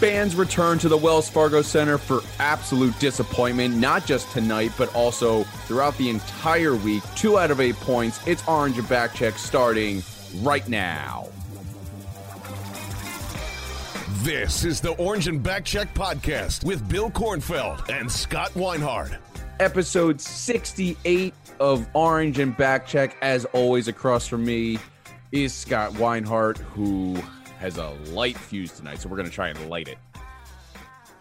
Fans return to the Wells Fargo Center for absolute disappointment, not just tonight, but also throughout the entire week. Two out of eight points. It's Orange and Back Check starting right now. This is the Orange and Backcheck podcast with Bill Kornfeld and Scott Weinhard. Episode 68 of Orange and Back Check. As always, across from me is Scott Weinhardt, who has a light fuse tonight, so we're going to try and light it.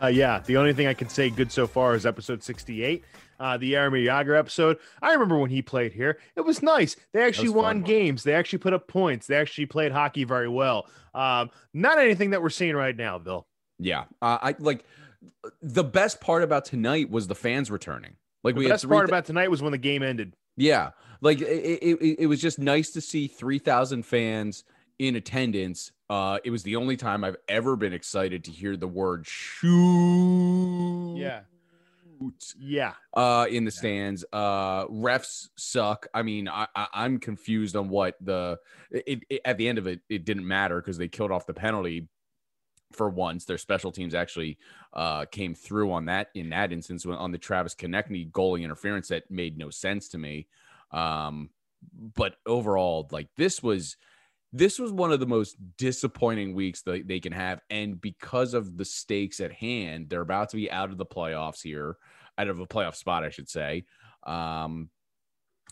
Uh, yeah, the only thing I can say good so far is episode 68, uh, the Jaromir Jagr episode. I remember when he played here. It was nice. They actually won fun. games. They actually put up points. They actually played hockey very well. Um, not anything that we're seeing right now, Bill. Yeah, uh, I like the best part about tonight was the fans returning. Like The we best part thou- about tonight was when the game ended. Yeah, like it, it, it was just nice to see three thousand fans in attendance. Uh, it was the only time I've ever been excited to hear the word shoot. Yeah. Yeah. Uh, in the stands. Uh, refs suck. I mean, I, I I'm confused on what the it, it at the end of it. It didn't matter because they killed off the penalty for once. Their special teams actually uh, came through on that in that instance on the Travis Konecny goalie interference that made no sense to me. Um, but overall, like this was this was one of the most disappointing weeks that they can have, and because of the stakes at hand, they're about to be out of the playoffs here, out of a playoff spot, I should say. Um,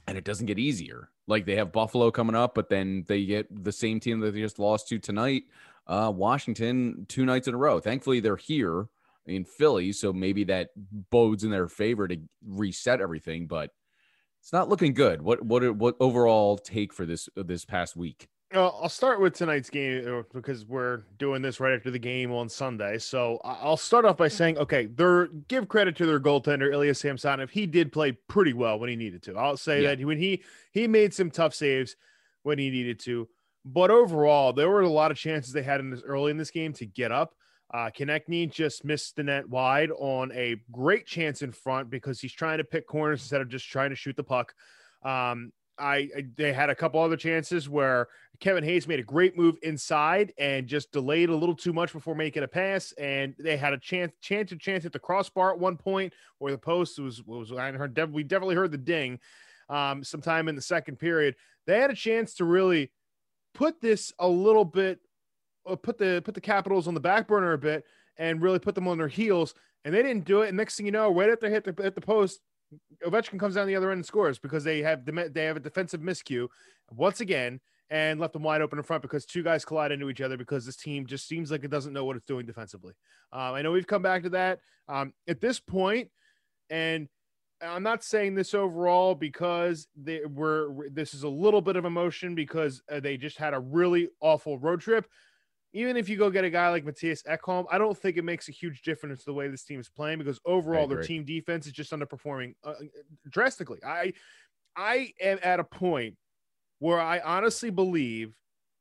and it doesn't get easier. Like they have Buffalo coming up, but then they get the same team that they just lost to tonight, uh, Washington, two nights in a row. Thankfully, they're here in Philly, so maybe that bodes in their favor to reset everything. But it's not looking good. What what what overall take for this this past week? Uh, I'll start with tonight's game uh, because we're doing this right after the game on Sunday. So I'll start off by saying, okay, they're give credit to their goaltender Ilya Samsonov. He did play pretty well when he needed to. I'll say Yeah. that when he he made some tough saves when he needed to. But overall, there were a lot of chances they had in this early in this game to get up. Uh, Konecny just missed the net wide on a great chance in front because he's trying to pick corners instead of just trying to shoot the puck. Um, I, I they had a couple other chances where Kevin Hayes made a great move inside and just delayed a little too much before making a pass, and they had a chance chance to chance at the crossbar at one point where the post was was I heard we definitely heard the ding um, sometime in the second period. They had a chance to really put this a little bit uh, put the put the Capitals on the back burner a bit and really put them on their heels, and they didn't do it. And next thing you know, right after they hit the, hit the post, Ovechkin comes down the other end and scores because they have they have a defensive miscue once again and left them wide open in front because two guys collide into each other because this team just seems like it doesn't know what it's doing defensively. Um, I know we've come back to that um, at this point, and I'm not saying this overall because they were this is a little bit of emotion because uh, they just had a really awful road trip. Even if you go get a guy like Mattias Ekholm, I don't think it makes a huge difference the way this team is playing because overall their team defense is just underperforming uh, drastically. I I am at a point where I honestly believe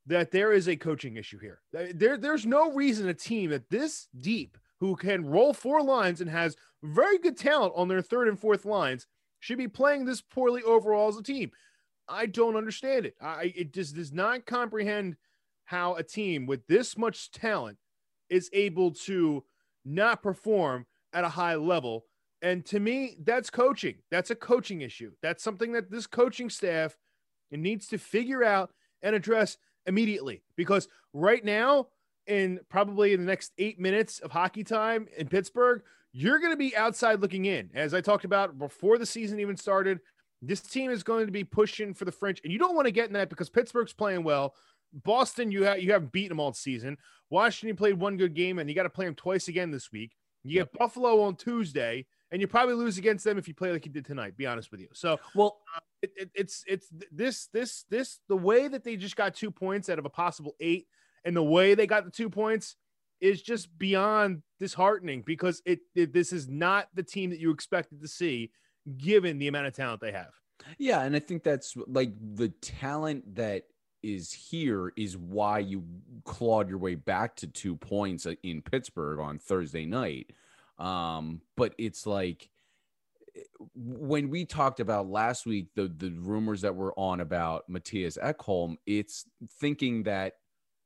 that there is a coaching issue here. There, there's no reason a team that this deep who can roll four lines and has very good talent on their third and fourth lines should be playing this poorly overall as a team. I don't understand it. I it just does not comprehend how a team with this much talent is able to not perform at a high level. And to me, that's coaching. That's a coaching issue. That's something that this coaching staff needs to figure out and address immediately because right now in probably in the next eight minutes of hockey time in Pittsburgh, you're going to be outside looking in. As I talked about before the season even started, this team is going to be pushing for the French, and you don't want to get in that because Pittsburgh's playing well. Boston, you have you haven't beaten them all season. Washington played one good game, and you got to play them twice again this week. You get Buffalo on Tuesday, and you probably lose against them if you play like you did tonight. Be honest with you. So, Well, uh, it, it, it's it's this this this the way that they just got two points out of a possible eight, and the way they got the two points is just beyond disheartening because it, it this is not the team that you expected to see, given the amount of talent they have. Yeah, and I think that's like the talent that is here is why you clawed your way back to two points uh, in Pittsburgh on Thursday night. Um, but it's like eh, when we talked about last week the the rumors that were on about Mattias Ekholm, it's thinking that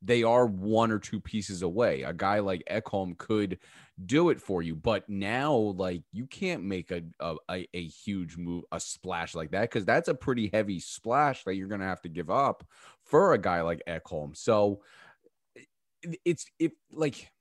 they are one or two pieces away. A guy like Ekholm could do it for you, but now like you can't make a a, a, huge move, a splash like that because that's a pretty heavy splash that you're gonna have to give up for a guy like Ekholm. So it's it like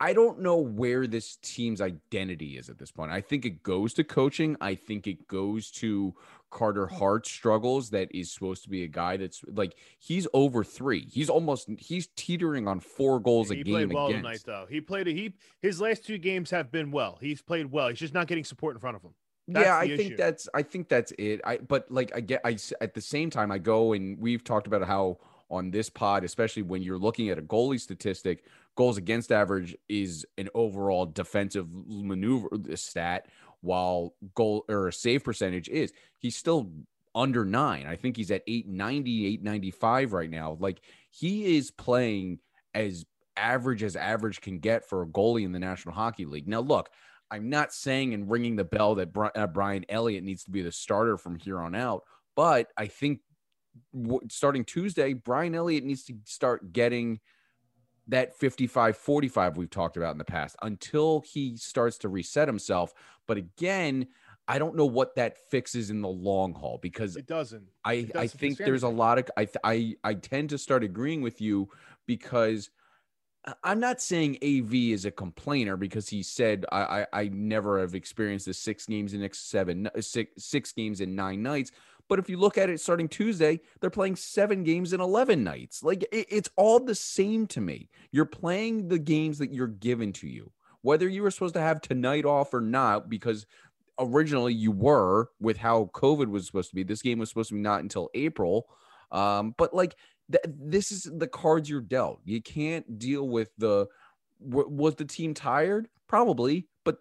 I don't know where this team's identity is at this point. I think it goes to coaching. I think it goes to Carter Hart struggles. That is supposed to be a guy that's like he's over three. He's almost he's teetering on four goals he a played game well against. tonight, though. He played a he. His last two games have been well. He's played well. He's just not getting support in front of him. That's yeah, I the think that's I think that's it. I but like I get I at the same time I go and we've talked about how on this pod, especially when you're looking at a goalie statistic, goals against average is an overall defensive maneuver stat, while goal or save percentage is he's still under nine. I think he's at 890, 895 right now. Like he is playing as average as average can get for a goalie in the National Hockey League. Now, look, I'm not saying and ringing the bell that uh, Brian Elliott needs to be the starter from here on out, but I think starting Tuesday, Brian Elliott needs to start getting that 55 45 we've talked about in the past until he starts to reset himself. But again, I don't know what that fixes in the long haul because It doesn't. I, It I doesn't think there's a lot of I, I I tend to start agreeing with you because I- I'm not saying AV is a complainer because he said I I, I never have experienced the six games in next seven six six games in nine nights. But if you look at it starting Tuesday, they're playing seven games in 11 nights. Like it- it's all the same to me. You're playing the games that you're given to you, whether you were supposed to have tonight off or not, because originally you were with how COVID was supposed to be. This game was supposed to be not until April. Um, but like th- this is the cards you're dealt. You can't deal with the w- was the team tired? Probably, but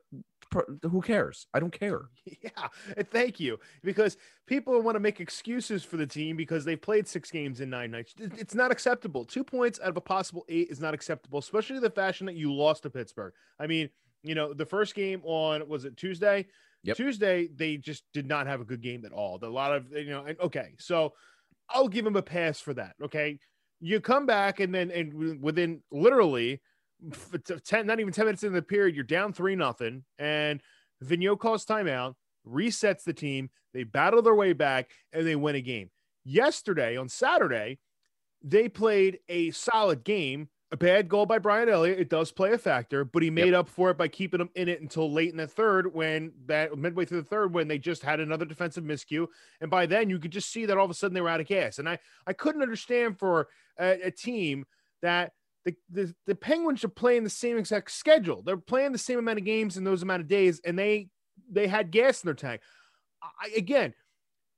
who cares? I don't care. Yeah, and thank you. Because people want to make excuses for the team because they've played six games in nine nights. It's not acceptable. Two points out of a possible eight is not acceptable, especially the fashion that you lost to Pittsburgh. I mean, you know, the first game on was it Tuesday? Yep. Tuesday, they just did not have a good game at all. A lot of you know, and okay, so I'll give them a pass for that. Okay. You come back and then and within literally 10, not even 10 minutes in the period, you're down three nothing. And Vigneault calls timeout, resets the team. They battle their way back and they win a game. Yesterday on Saturday, they played a solid game. A bad goal by Brian Elliott. It does play a factor, but he made up for it by keeping them in it until late in the third when that midway through the third when they just had another defensive miscue. And by then you could just see that all of a sudden they were out of gas. And I, I couldn't understand for a, a team that the, the, the Penguins are playing the same exact schedule. They're playing the same amount of games in those amount of days, and they they had gas in their tank. I, again,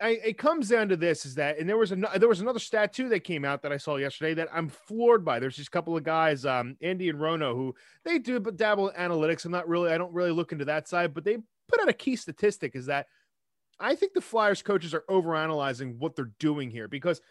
I, it comes down to this: is that, and there was a there was another stat too that came out that I saw yesterday that I'm floored by. There's just a couple of guys, um, Andy and Rono, who they do but dabble in analytics. I'm not really, I don't really look into that side, but they put out a key statistic: is that I think the Flyers coaches are overanalyzing what they're doing here because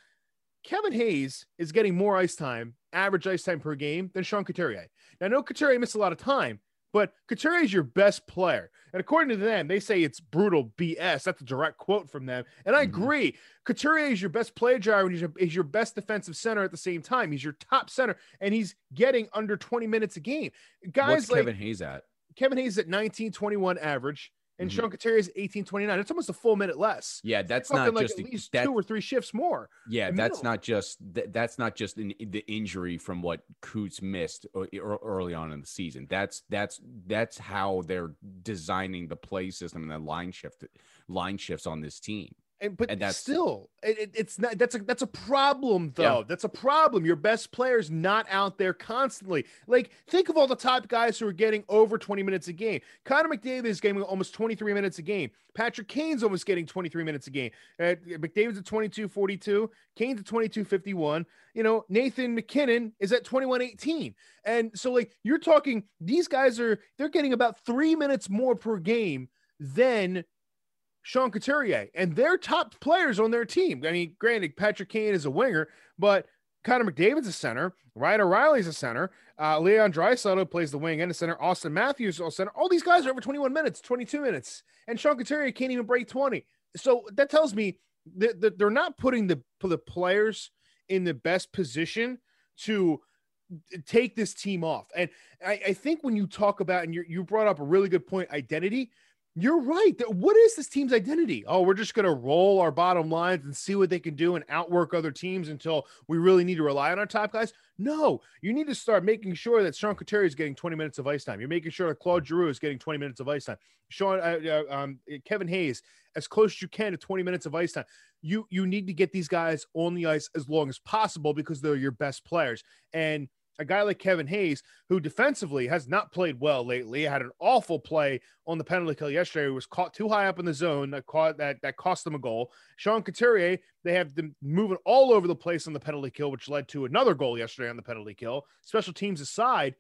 Kevin Hayes is getting more ice time, average ice time per game, than Sean Couturier. Now, I know Couturier missed a lot of time, but Couturier is your best player. And according to them, they say it's brutal BS. That's a direct quote from them. And I Mhm. agree. Couturier is your best player, Jared, and he's your, he's your best defensive center at the same time. He's your top center, and he's getting under 20 minutes a game. Guys What's like Kevin Hayes at? Kevin Hayes at 19 21 average. And Mhm. Sean Couturier is 1829. It's almost a full minute less. Yeah, that's not like just at least that, two or three shifts more. Yeah, that's not just that, that's not just an, the injury from what Coots missed early on in the season. That's that's that's how they're designing the play system and the line shift line shifts on this team. And but And that's- still, it, it- it's not. That's a that's a problem, Yeah. though. That's a problem. Your best players not out there constantly. Like think of all the top guys who are getting over twenty minutes a game. Connor McDavid is getting almost twenty three minutes a game. Patrick Kane's almost getting twenty three minutes a game. Uh, McDavid's at twenty two forty two. Kane's at twenty two fifty one. You know Nathan MacKinnon is at twenty one eighteen. And so like you're talking, these guys are they're getting about three minutes more per game than Sean Couturier, and they're top players on their team. I mean, granted, Patrick Kane is a winger, but Connor McDavid's a center. Ryan O'Reilly's a center. Uh, Leon Draisaitl plays the wing and a center. Auston Matthews is a center. All these guys are over 21 minutes, 22 minutes, and Sean Couturier can't even break 20. So that tells me that, that they're not putting the the players in the best position to take this team off. And I, I think when you talk about and you you brought up a really good point, identity. You're right. What is this team's identity? Oh, we're just going to roll our bottom lines and see what they can do and outwork other teams until we really need to rely on our top guys. No, you need to start making sure that Sean Couturier is getting 20 minutes of ice time. You're making sure that Claude Giroux is getting 20 minutes of ice time. Sean, uh, uh, um, Kevin Hayes, as close as you can to 20 minutes of ice time. You you need to get these guys on the ice as long as possible because they're your best players. And a guy like Kevin Hayes, who defensively has not played well lately, had an awful play on the penalty kill yesterday. He was caught too high up in the zone that caught that that cost them a goal. Sean Couturier, they have them moving all over the place on the penalty kill, which led to another goal yesterday on the penalty kill. Special teams aside,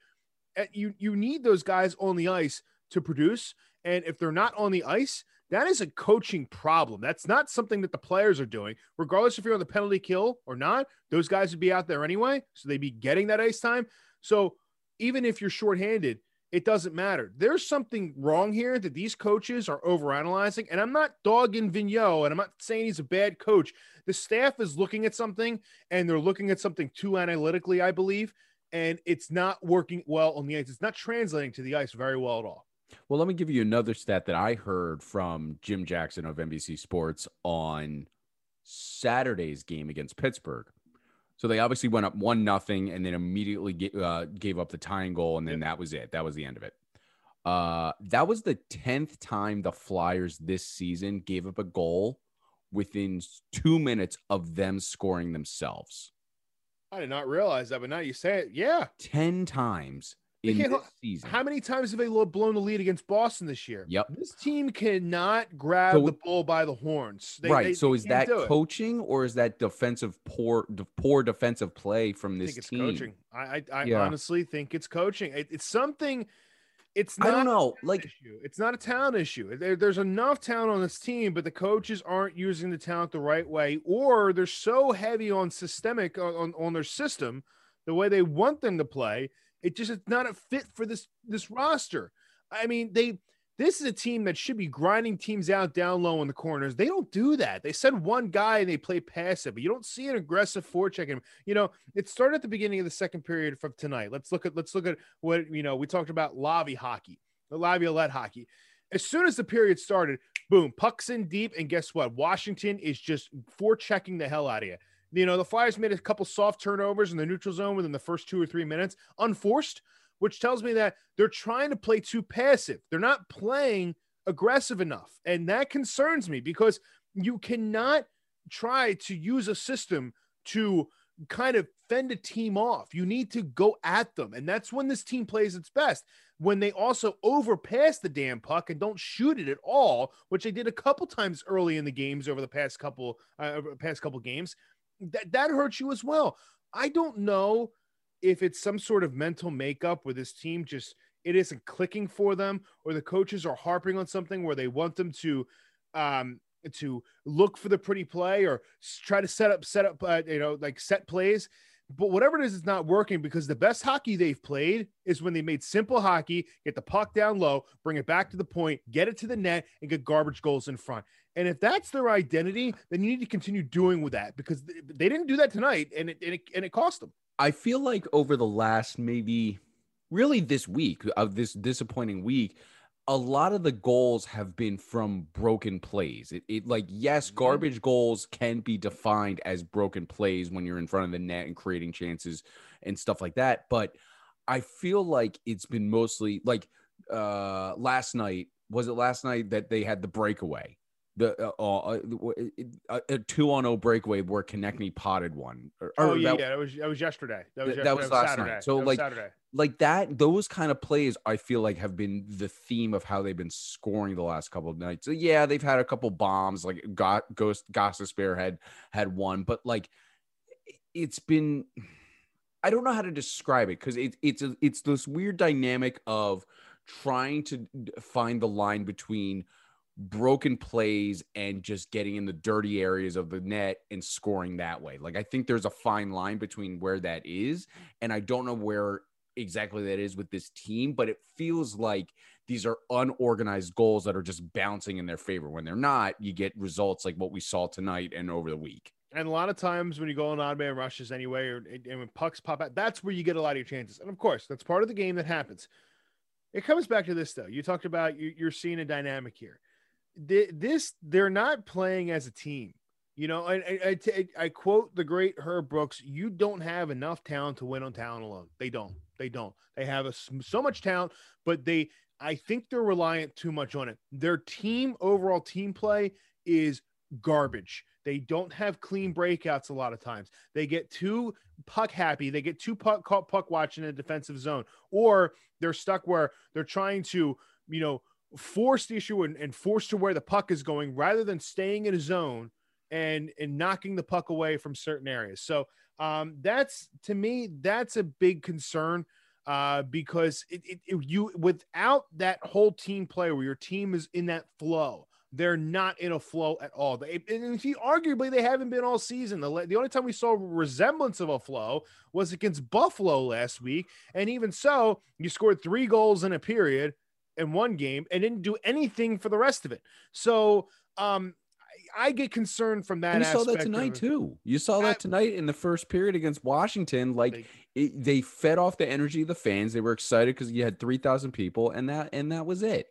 eh, you you need those guys on the ice to produce, and if they're not on the ice, that is a coaching problem. That's not something that the players are doing. Regardless if you're on the penalty kill or not, those guys would be out there anyway. So they'd be getting that ice time. So even if you're shorthanded, it doesn't matter. There's something wrong here that these coaches are overanalyzing. And I'm not dogging Vigneault and I'm not saying he's a bad coach. The staff is looking at something and they're looking at something too analytically, I believe. And it's not working well on the ice. It's not translating to the ice very well at all. Well, let me give you another stat that I heard from Jim Jackson of NBC Sports on Saturday's game against Pittsburgh. So they obviously went up one nothing and then immediately ga- uh, gave up the tying goal, and then that was it. That was the end of it. Uh, that was the tenth time the Flyers this season gave up a goal within two minutes of them scoring themselves. I did not realize that, but now you say it. Yeah. Ten times in this season. How many times have they blown the lead against Boston this year? Yep. This team cannot grab So- the bull by the horns. They- right. they- so they is that coaching or is that defensive poor poor defensive play from I this think it's team? coaching. I I, I Yeah. honestly think it's coaching. It, it's something. It's not I don't a know. Like issue. It's not a talent issue. There- there's enough talent on this team, but the coaches aren't using the talent the right way, or they're so heavy on systemic on, on their system, the way they want them to play. It just is not a fit for this this roster. I mean, they this is a team that should be grinding teams out down low in the corners. They don't do that. They send one guy and they play passive, but you don't see an aggressive forechecking. You know, it started at the beginning of the second period from tonight. Let's look at let's look at what you know. We talked about Lavi hockey, the Laviolette hockey. As soon as the period started, boom, pucks in deep, and guess what? Washington is just forechecking the hell out of you. You know, the Flyers made a couple soft turnovers in the neutral zone within the first two or three minutes, unforced, which tells me that they're trying to play too passive. They're not playing aggressive enough. And that concerns me because you cannot try to use a system to kind of fend a team off. You need to go at them. And that's when this team plays its best. When they also overpass the damn puck and don't shoot it at all, which they did a couple times early in the games over the past couple uh, past couple games, that that hurts you as well. I don't know if it's some sort of mental makeup where this team just it isn't clicking for them or the coaches are harping on something where they want them to um to look for the pretty play or try to set up set up uh, you know like set plays but whatever it is it's not working because the best hockey they've played is when they made simple hockey get the puck down low bring it back to the point get it to the net and get garbage goals in front. And if that's their identity then you need to continue doing with that because they didn't do that tonight and it, and it, and it cost them. I feel like over the last maybe really this week of this disappointing week, a lot of the goals have been from broken plays. It, it like yes, Mhm. garbage goals can be defined as broken plays when you're in front of the net and creating chances and stuff like that. But I feel like it's been mostly like uh last night. Was it last night that they had the breakaway? The uh, uh, uh, a two on zero breakaway where Konecny potted one. Or, Oh or yeah, that- yeah. That was that was yesterday. That was That- yesterday. that was last night. Saturday. So, That like, Saturday. like that those kind of plays i feel like have been the theme of how they've been scoring the last couple of nights so yeah they've had a couple bombs like got ghost gossip had had one but like it's been i don't know how to describe it because it, it's a, it's this weird dynamic of trying to find the line between broken plays and just getting in the dirty areas of the net and scoring that way like i think there's a fine line between where that is and I don't know where exactly that is with this team, but it feels like these are unorganized goals that are just bouncing in their favor. When they're not, you get results like what we saw tonight and over the week. And a lot of times when you go on odd man rushes anyway, or and when pucks pop out, that's where you get a lot of your chances. And of course, that's part of the game that happens. It comes back to this though. You talked about you, you're seeing a dynamic here. Th- This they're not playing as a team. You know, I I quote the great Herb Brooks: "You don't have enough talent to win on talent alone. They don't. They don't. They have a, so much talent, but they. I think they're reliant too much on it. Their team overall team play is garbage. They don't have clean breakouts a lot of times. They get too puck happy. They get too puck caught puck watching in a defensive zone, or they're stuck where they're trying to, you know, force the issue and, and force to where the puck is going rather than staying in a zone and and knocking the puck away from certain areas. So um, that's to me that's a big concern uh, because it, it, it- you without that whole team play where your team is in that flow. They're not in a flow at all. They, and see, arguably, they haven't been all season. The, the only time we saw resemblance of a flow was against Buffalo last week. And even so, you scored three goals in a period in one game and didn't do anything for the rest of it. So um, I, I get concerned from that. And you saw that tonight too. You saw I- that tonight in the first period against Washington. Like They- it, they fed off the energy of the fans. They were excited because you had three thousand people, and that and that was it.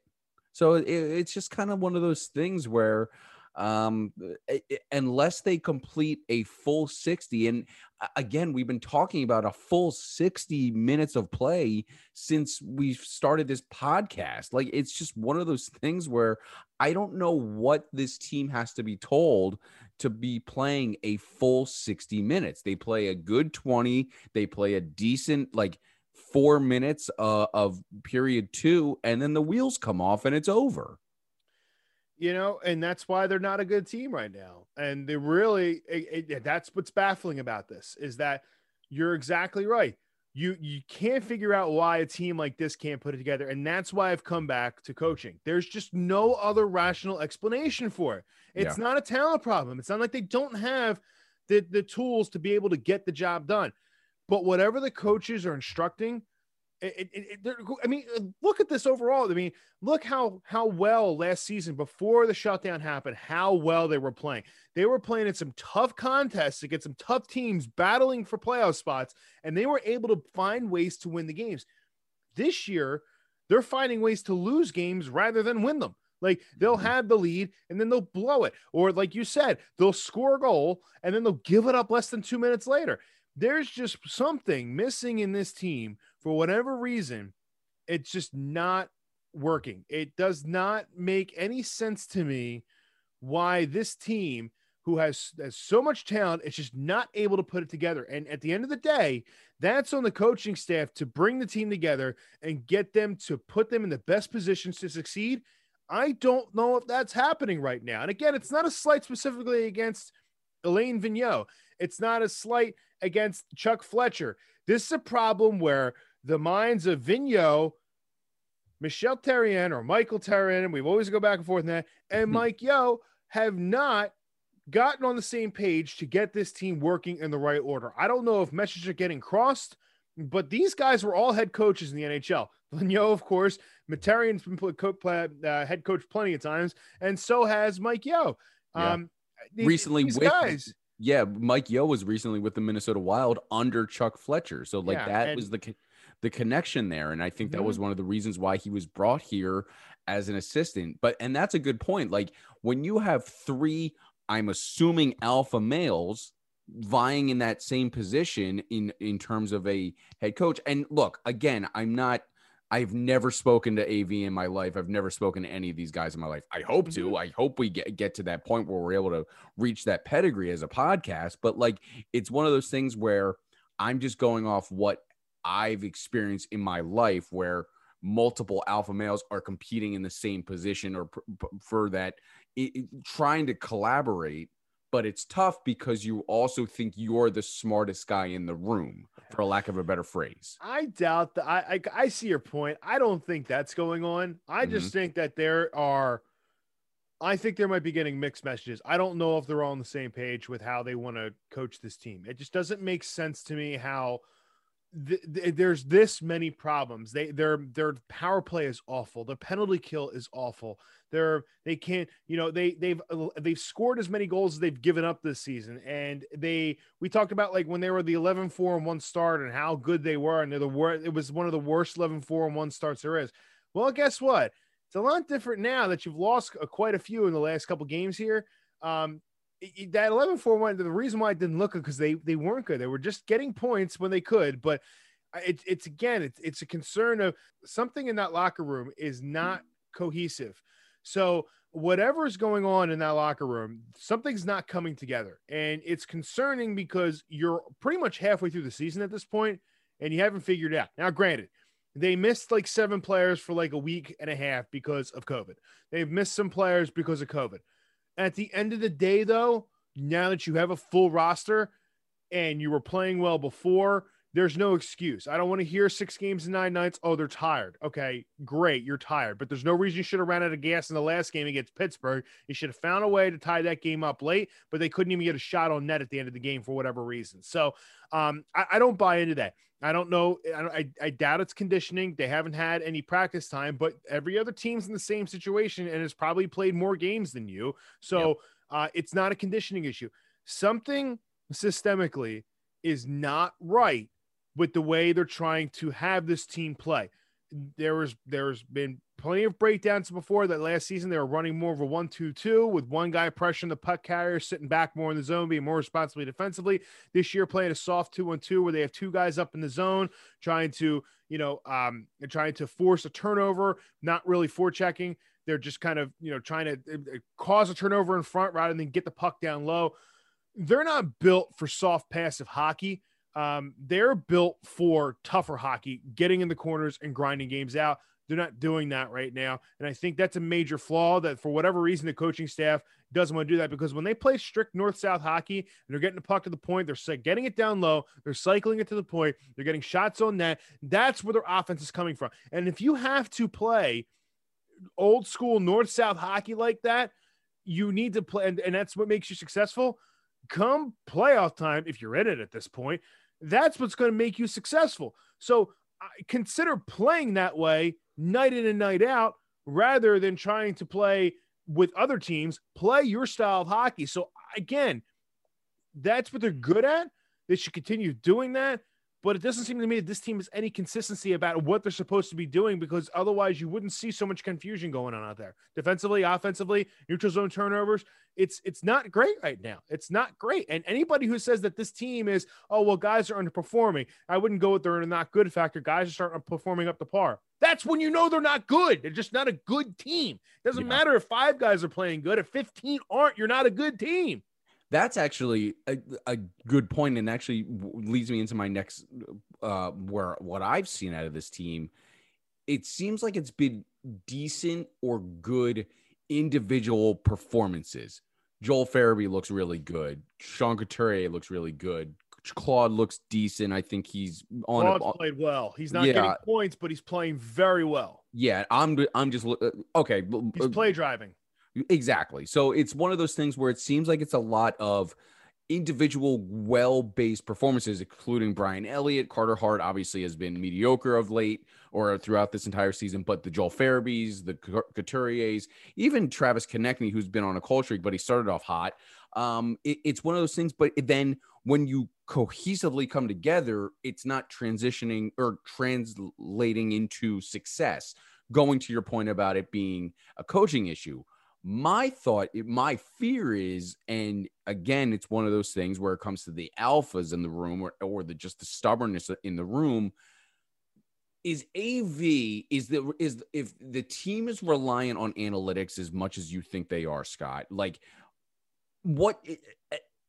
So it, it's just kind of one of those things where, um, i- i- unless they complete a full sixty, and again, we've been talking about a full sixty minutes of play since we started this podcast. Like it's just one of those things where I don't know what this team has to be told to be playing a full 60 minutes. They play a good 20, they play a decent like 4 minutes uh, of period 2 and then the wheels come off and it's over. You know, and that's why they're not a good team right now. And they really, it, it- that's what's baffling about this is that you're exactly right. You you can't figure out why a team like this can't put it together, and that's why I've come back to coaching. There's just no other rational explanation for it. It's not a talent problem. It's not like they don't have the the tools to be able to get the job done. But whatever the coaches are instructing, it, it, it, I mean, uh, look at this overall. I mean, look how how well last season before the shutdown happened, how well they were playing. They were playing in some tough contests against some tough teams, battling for playoff spots, and they were able to find ways to win the games. This year, they're finding ways to lose games rather than win them. Like they'll mm-hmm. have the lead and then they'll blow it, or like you said, they'll score a goal and then they'll give it up less than two minutes later. There's just something missing in this team for whatever reason. It's just not working. It does not make any sense to me why this team who has, has so much talent is just not able to put it together. And at the end of the day, that's on the coaching staff to bring the team together and get them to put them in the best positions to succeed. I don't know if that's happening right now. And again, it's not a slight specifically against Alain Vigneault. It's not a slight against Chuck Fletcher. This is a problem where the minds of Vigneault, Michel Therrien or Michael Therrien, we've always go back and forth in that, and Mike Yeo have not gotten on the same page to get this team working in the right order. I don't know if messages are getting crossed, but these guys were all head coaches in the NHL. Vigneault, of course, Materian's been uh, head coach plenty of times, and so has Mike Yeo. Yeah. Um, these- Recently these with guys, Yeah, Mike Yeo was recently with the Minnesota Wild under Chuck Fletcher. So like Yeah, that was the the connection there and I think that was mm-hmm. one of the reasons why he was brought here as an assistant. But and that's a good point. Like when you have 3 I'm assuming alpha males vying in that same position in in terms of a head coach. And look, again, I'm not I've never spoken to AV in my life. I've never spoken to any of these guys in my life. I hope to. Mm-hmm. I hope we get, get to that point where we're able to reach that pedigree as a podcast. But like, it's one of those things where I'm just going off what I've experienced in my life where multiple alpha males are competing in the same position or for that, it, it- trying to collaborate. But it's tough because you also think you're the smartest guy in the room, for a lack of a better phrase. I doubt that. I, I I see your point. I don't think that's going on. I just mm-hmm. think that there are. I think there might be getting mixed messages. I don't know if they're all on the same page with how they want to coach this team. It just doesn't make sense to me how th- th- there's this many problems. They their their power play is awful. The penalty kill is awful. They're they can't you know they they've they've scored as many goals as they've given up this season. And they we talked about like when they were the 11 4 and one start and how good they were and they're the worst. It was one of the worst 11 4 and one starts there is. Well, guess what? It's a lot different now that you've lost uh, quite a few in the last couple games here. Um, that 11 4 1, the reason why it didn't look good because they, they weren't good. They were just getting points when they could. But it, it's again, it's, it's a concern of something in that locker room is not cohesive. So, whatever is going on in that locker room, something's not coming together. And it's concerning because you're pretty much halfway through the season at this point and you haven't figured it out. Now, granted, they missed like seven players for like a week and a half because of COVID. They've missed some players because of COVID. At the end of the day, though, now that you have a full roster and you were playing well before, there's no excuse. I don't want to hear six games and nine nights. Oh, they're tired. Okay, great. You're tired, but there's no reason you should have ran out of gas in the last game against Pittsburgh. You should have found a way to tie that game up late, but they couldn't even get a shot on net at the end of the game for whatever reason. So um, I, I don't buy into that. I don't know. I, I, I doubt it's conditioning. They haven't had any practice time, but every other team's in the same situation and has probably played more games than you. So uh, it's not a conditioning issue. Something systemically is not right with the way they're trying to have this team play. There was there's been plenty of breakdowns before that last season. They were running more of a one-two-two with one guy pressuring the puck carrier, sitting back more in the zone, being more responsibly defensively. This year, playing a soft two-one-two where they have two guys up in the zone, trying to you know um trying to force a turnover, not really forechecking. They're just kind of you know trying to uh, cause a turnover in front rather than get the puck down low. They're not built for soft passive hockey. Um, they're built for tougher hockey, getting in the corners and grinding games out. They're not doing that right now. And I think that's a major flaw that for whatever reason, the coaching staff doesn't want to do that because when they play strict north south hockey and they're getting the puck to the point, they're getting it down low, they're cycling it to the point, they're getting shots on net. That's where their offense is coming from. And if you have to play old school north south hockey like that, you need to play, and, and that's what makes you successful. Come playoff time, if you're in it at this point, that's what's going to make you successful. So consider playing that way night in and night out rather than trying to play with other teams. Play your style of hockey. So again, that's what they're good at. They should continue doing that. But it doesn't seem to me that this team has any consistency about what they're supposed to be doing because otherwise you wouldn't see so much confusion going on out there. Defensively, offensively, neutral zone turnovers. It's it's not great right now. It's not great. And anybody who says that this team is, oh well, guys are underperforming, I wouldn't go with their not good factor. Guys are starting performing up to par. That's when you know they're not good. They're just not a good team. Doesn't Yeah. matter if five guys are playing good. If 15 aren't, you're not a good team. That's actually a, a good point, and actually leads me into my next, uh, where what I've seen out of this team. It seems like it's been decent or good individual performances. Joel Farabee looks really good. Sean Couturier looks really good. Claude looks decent. I think he's on. Claude's A, played well. He's not Yeah. getting points, but he's playing very well. yeah, I'm. I'm just uh, okay. He's uh, play driving. Exactly. So it's one of those things where it seems like it's a lot of individual well-based performances, including Brian Elliott. Carter Hart obviously has been mediocre of late or throughout this entire season, but the Joel Farabees, the Couturiers, even Travis Konecny, who's been on a cold streak, but he started off hot. Um, it- it's one of those things. But then when you cohesively come together, it's not transitioning or translating into success. Going to your point about it being a coaching issue, my thought, my fear is, and again, it's one of those things where it comes to the alphas in the room or, or the just the stubbornness in the room. Is AV is the is if the team is reliant on analytics as much as you think they are, Scott? Like, what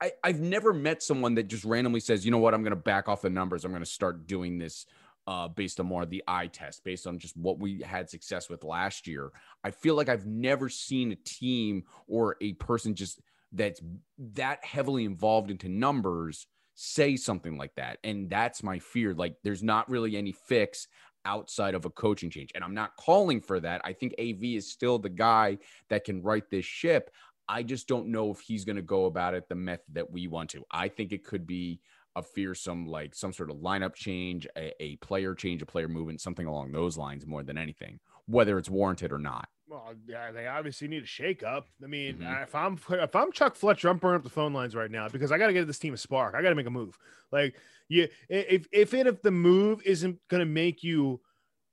I, I've never met someone that just randomly says, you know what, I'm going to back off the numbers. I'm going to start doing this uh, based on more of the eye test, based on just what we had success with last year. I feel like I've never seen a team or a person just that's that heavily involved into numbers say something like that. And that's my fear. Like, there's not really any fix outside of a coaching change. And I'm not calling for that. I think AV is still the guy that can right this ship. I just don't know if he's going to go about it the method that we want to. I think it could be a fearsome, like some sort of lineup change, a, a player change, a player movement, something along those lines more than anything, whether it's warranted or not. Well, yeah, they obviously need a shake up. I mean, Mhm. if I'm if I'm Chuck Fletcher, I'm burning up the phone lines right now because I got to get this team a spark. I got to make a move. Like, you, if if it if the move isn't going to make you,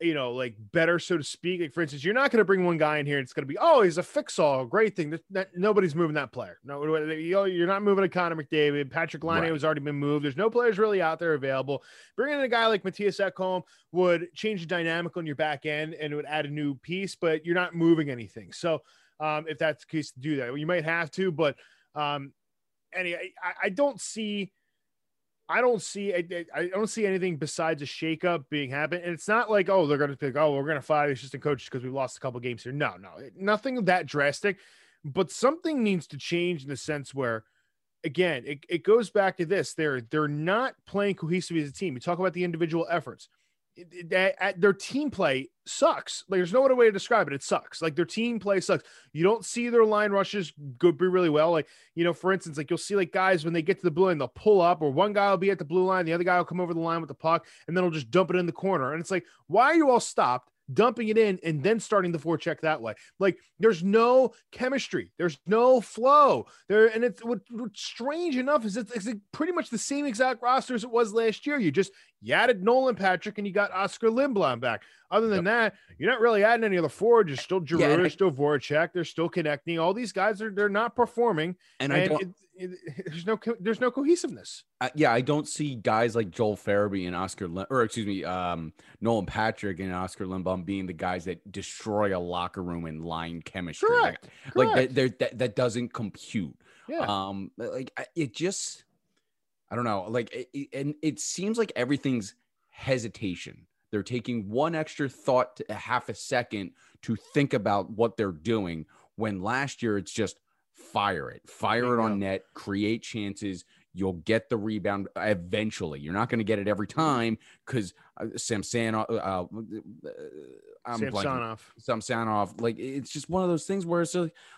you know, like better, so to speak. Like, for instance, you're not going to bring one guy in here. and It's going to be, oh, he's a fix all, great thing. That, that- nobody's moving that player. No, you're not moving a Connor McDavid. Patrik Laine Right. has already been moved. There's no players really out there available. Bringing in a guy like Mattias Ekholm would change the dynamic on your back end and it would add a new piece, but you're not moving anything. So um, if that's the case to do that, you might have to, but um, anyway, I, I don't see. I don't see I, I don't see anything besides a shakeup being happen, and it's not like oh they're going to pick oh we're going to fire the assistant coaches because we lost a couple games here. No, no, nothing that drastic, but something needs to change in the sense where again, it, it goes back to this. They're they're not playing cohesively as a team. We talk about the individual efforts. That- uh, their team play sucks. Like there's no other way to describe it. It sucks. Like their team play sucks. You don't see their line rushes go be really well. Like you know, for instance, like you'll see like guys when they get to the blue line, they'll pull up, or one guy will be at the blue line, the other guy will come over the line with the puck, and then he'll just dump it in the corner. And it's like, why are you all stopped? Dumping it in and then starting the forecheck that way. Like there's no chemistry, there's no flow there. And it's what, what's strange enough is it's, it's pretty much the same exact roster as it was last year. You just you added Nolan Patrick and you got Oskar Lindblom back. Other than that, you're not really adding any other forwards. You're still Giroux, Yeah, I- still Voracek, they're still connecting. All these guys are they're not performing, And, and, I don't, it, it, there's no there's no cohesiveness. uh, yeah, I don't see guys like Joel Farabee and Oskar, or excuse me, um, Nolan Patrick and Oskar Lindblom being the guys that destroy a locker room and line chemistry. Like- Correct. Like, that, that, that doesn't compute. Yeah. Um, like it just, I don't know. Like, it, it- and it seems like everything's hesitation. They're taking one extra thought, to a half a second to think about what they're doing. When last year it's just fire it, fire it on net, create chances. You'll get the rebound eventually. You're not going to get it every time because uh, Samsonov, uh, uh, I'm blanking. Samsonov. Samsonov. Like it's just one of those things where it's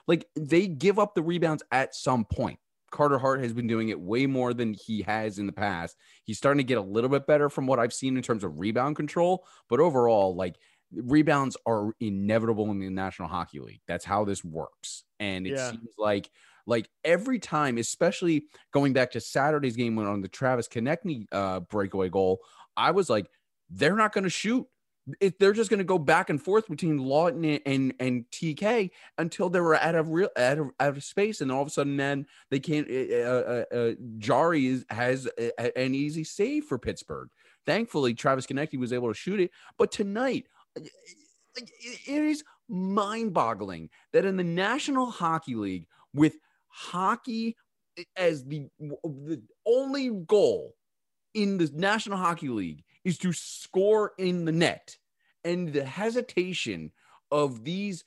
like they give up the rebounds at some point. Carter Hart has been doing it way more than he has in the past. He's starting to get a little bit better from what I've seen in terms of rebound control, but overall, like rebounds are inevitable in the National Hockey League. That's how this works. And it Yeah. seems like like every time, especially going back to Saturday's game when on the Travis Konecny uh, breakaway goal, I was like, they're not going to shoot. If they're just going to go back and forth between Laughton and, and and TK until they were out of real out of, out of space, and all of a sudden, then they can't. Uh, uh, uh, Jarry is, has a, an easy save for Pittsburgh. Thankfully, Travis Konecny was able to shoot it. But tonight, it it is mind-boggling that in the National Hockey League, with hockey as the the only goal in the National Hockey League is to score in the net. And the hesitation of these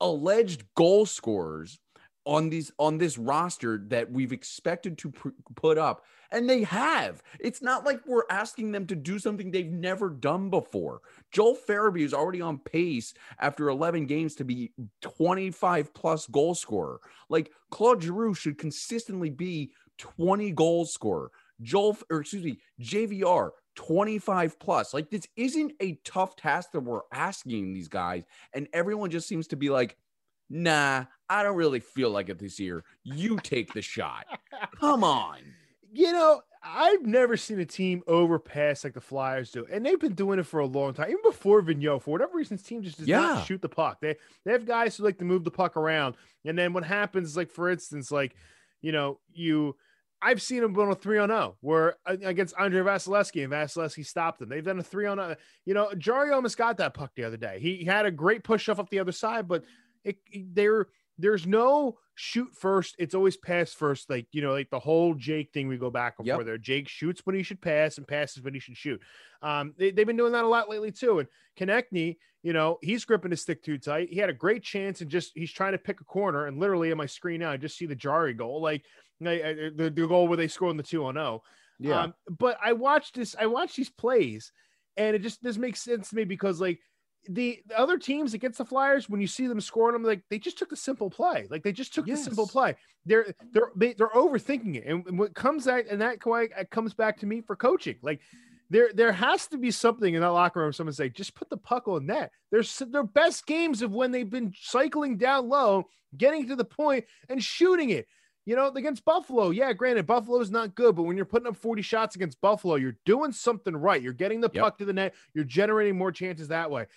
alleged goal scorers on these on this roster that we've expected to pr- put up and they have. It's not like we're asking them to do something they've never done before. Joel farabee is already on pace after 11 games to be 25 plus goal scorer. Like claude giroux should consistently be 20 goal scorer. Joel or excuse me jvr 25 plus like this isn't a tough task that we're asking these guys and everyone just seems to be like nah I don't really feel like it this year. You take the shot. Come on. You know, I've never seen a team overpass like the Flyers do, and they've been doing it for a long time. Even before Vigneault, for whatever reason, this team just does Yeah. not shoot the puck. They they have guys who like to move the puck around, and then what happens is like, for instance, like you know, you I've seen them on a three on zero where uh, against Andrei Vasilevskiy and Vasilevskiy stopped them. They've done a three on zero. You know, Jarry almost got that puck the other day. He had a great push off up the other side, but it, there there's no shoot first. It's always pass first. Like you know, like the whole Jake thing we go back and Yep. forth there. Jake shoots when he should pass and passes when he should shoot. Um, they, they've been doing that a lot lately too. And Konecny, you know, he's gripping his stick too tight. He had a great chance and just he's trying to pick a corner. And literally on my screen now, I just see the Jarry goal, like the, the goal where they score on the two on zero. Yeah. Um, but I watched this, I watched these plays, and it just doesn't make sense to me because like the, the other teams against the Flyers, when you see them scoring them, like they just took the simple play. Like they just took the simple play. They're they're they, they're overthinking it. And what comes out and that quite it comes back to me for coaching. Like there there has to be something in that locker room. Someone say, just put the puck on net. There's their best games of when they've been cycling down low, getting to the point and shooting it. You know, against Buffalo, yeah, granted, Buffalo's not good, but when you're putting up 40 shots against Buffalo, you're doing something right. You're getting the Yep. puck to the net, you're generating more chances that way.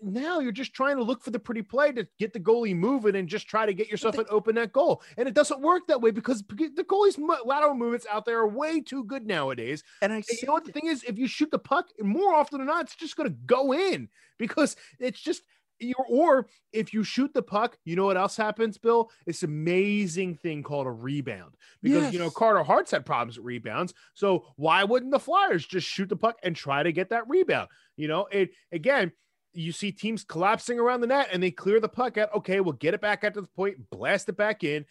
Now you're just trying to look for the pretty play to get the goalie moving and just try to get yourself an open net goal. And it doesn't work that way because the goalie's lateral movements out there are way too good nowadays. And I And you know what the thing is? If you shoot the puck, more often than not, it's just going to go in because it's just. Or if you shoot the puck, you know what else happens, Bill? It's amazing thing called a rebound because you know Carter Hart's had problems with rebounds. So why wouldn't the Flyers just shoot the puck and try to get that rebound? You know, it again. You see teams collapsing around the net and they clear the puck out. Okay, we'll get it back out to the point, blast it back in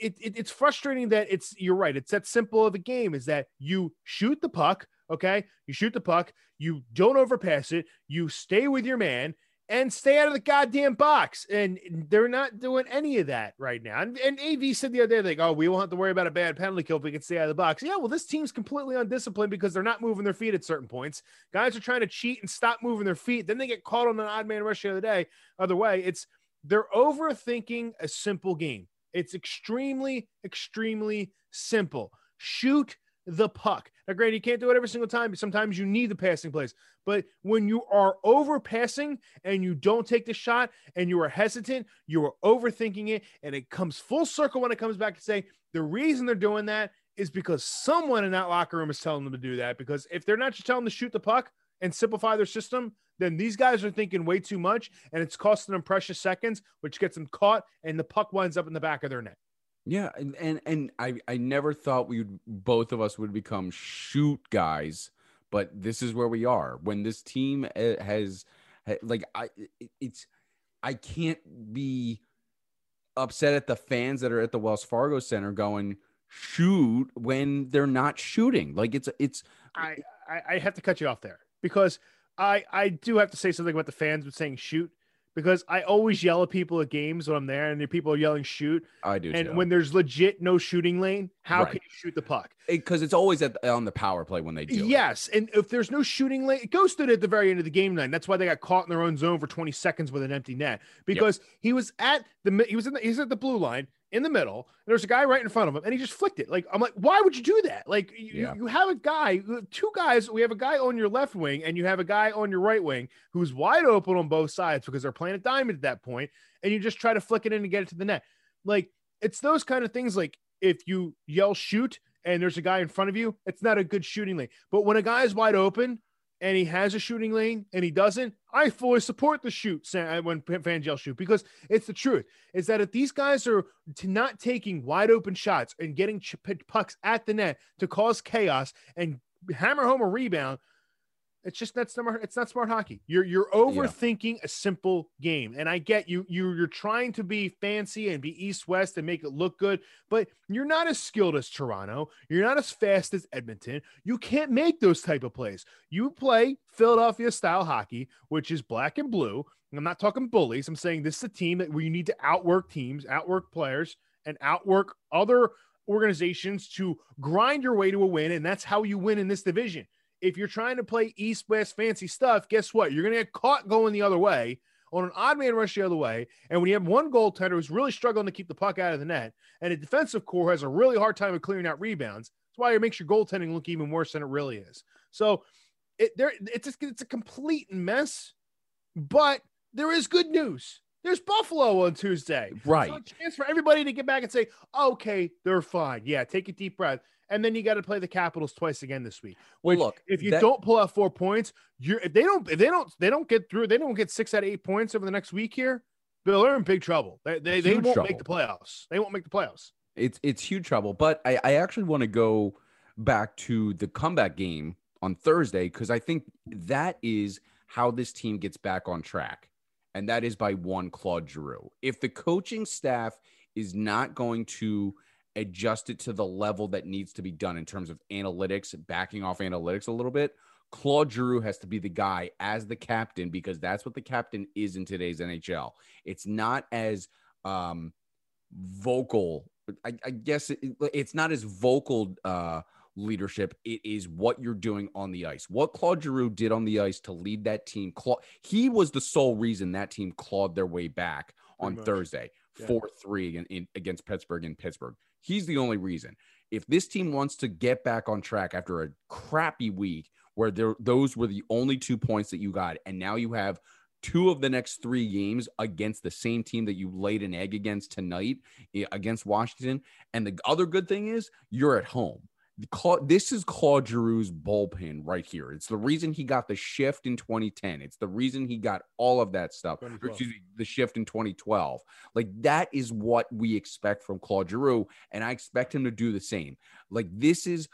it, it- it's frustrating that it's you're right it's that simple of a game is that you shoot the puck okay you shoot the puck you don't overpass it you stay with your man and stay out of the goddamn box. And they're not doing any of that right now. And, and av said the other day like oh we won't have to worry about a bad penalty kill if we can stay out of the box. Yeah well this team's completely undisciplined because they're not moving their feet at certain points. Guys are trying to cheat and stop moving their feet. Then they get caught on an odd man rush the other day. Other way it's they're overthinking a simple game. It's extremely, extremely simple. Shoot the puck. Now, granted, you can't do it every single time. Sometimes you need the passing plays. But when you are overpassing and you don't take the shot and you are hesitant, you are overthinking it. And it comes full circle when it comes back to say the reason they're doing that is because someone in that locker room is telling them to do that. Because if they're not just telling them to shoot the puck and simplify their system, then these guys are thinking way too much and it's costing them precious seconds, which gets them caught and the puck winds up in the back of their net. Yeah, and and, and I I never thought we would both of us would become shoot guys, but this is where we are. When this team uh, has like I it's I can't be upset at the fans that are at the Wells Fargo Center going shoot when they're not shooting. Like it's it's I, I, I have to cut you off there because I, I do have to say something about the fans with saying shoot because I always yell at people at games when I'm there and the people are yelling shoot. I do And too. when there's legit no shooting lane, how Right. can you shoot the puck? because it's always at the, on the power play when they do. it. Yes, and if there's no shooting lane, it goes to it at the very end of the game night. That's why they got caught in their own zone for 20 seconds with an empty net because he was at the he was in the, he's at the blue line in the middle. And there's a guy right in front of him, and he just flicked it. Like I'm like, why would you do that? Like you, Yeah. you have a guy, uh, two guys. We have a guy on your left wing, and you have a guy on your right wing who's wide open on both sides because they're playing a diamond at that point, and you just try to flick it in and get it to the net. Like it's those kind of things. Like if you yell shoot and there's a guy in front of you, it's not a good shooting lane. But when a guy is wide open and he has a shooting lane and he doesn't, I fully support the shoot sa- uh, when fans shoot because it's the truth. Is that if these guys are not taking wide open shots and getting pucks at the net to cause chaos and hammer home a rebound, it's just not smart. It's not smart hockey. You're you're overthinking a simple game, and I get you. You you're trying to be fancy and be east west and make it look good, but you're not as skilled as Toronto. You're not as fast as Edmonton. You can't make those type of plays. You play Philadelphia style hockey, which is black and blue. And I'm not talking bullies. I'm saying this is a team that where you need to outwork teams, outwork players, and outwork other organizations to grind your way to a win, and that's how you win in this division if you're trying to play east west fancy stuff, guess what? You're going to get caught going the other way on an odd man rush the other way, and when you have one goaltender who's really struggling to keep the puck out of the net, and a defensive core has a really hard time of clearing out rebounds, that's why it makes your goaltending look even worse than it really is. So it there it's just, it's a complete mess, but there is good news. There's Buffalo on Tuesday. Right. So a chance for everybody to get back and say, okay, they're fine. Yeah, take a deep breath. And then you got to play the Capitals twice again this week. Well, look, if you that- don't pull out four points, you're if they don't if they don't they don't get through, they don't get six out of eight points over the next week here. Bill, they're in big trouble. They they, they won't trouble. make the playoffs. They won't make the playoffs. It's it's huge trouble. But I, I actually want to go back to the comeback game on Thursday because I think that is how this team gets back on track. And that is by one Claude Giroux. If the coaching staff is not going to adjust it to the level that needs to be done in terms of analytics, backing off analytics a little bit, Claude Giroux has to be the guy as the captain because that's what the captain is in today's NHL. It's not as um, vocal. I, I guess it, it's not as vocal uh, leadership. It is what you're doing on the ice. What Claude Giroux did on the ice to lead that team. Cla- he was the sole reason that team clawed their way back on. Thursday, Yeah. four three in, in, against Pittsburgh in Pittsburgh. He's the only reason. If this team wants to get back on track after a crappy week where there, those were the only two points that you got, and now you have two of the next three games against the same team that you laid an egg against tonight eh, against Washington. And the other good thing is you're at home. This is Claude Giroux's bullpen right here. It's the reason he got the shift in 2010. It's the reason he got all of that stuff. Excuse me, the shift in 2012. Like that is what we expect from Claude Giroux, and I expect him to do the same. Like this is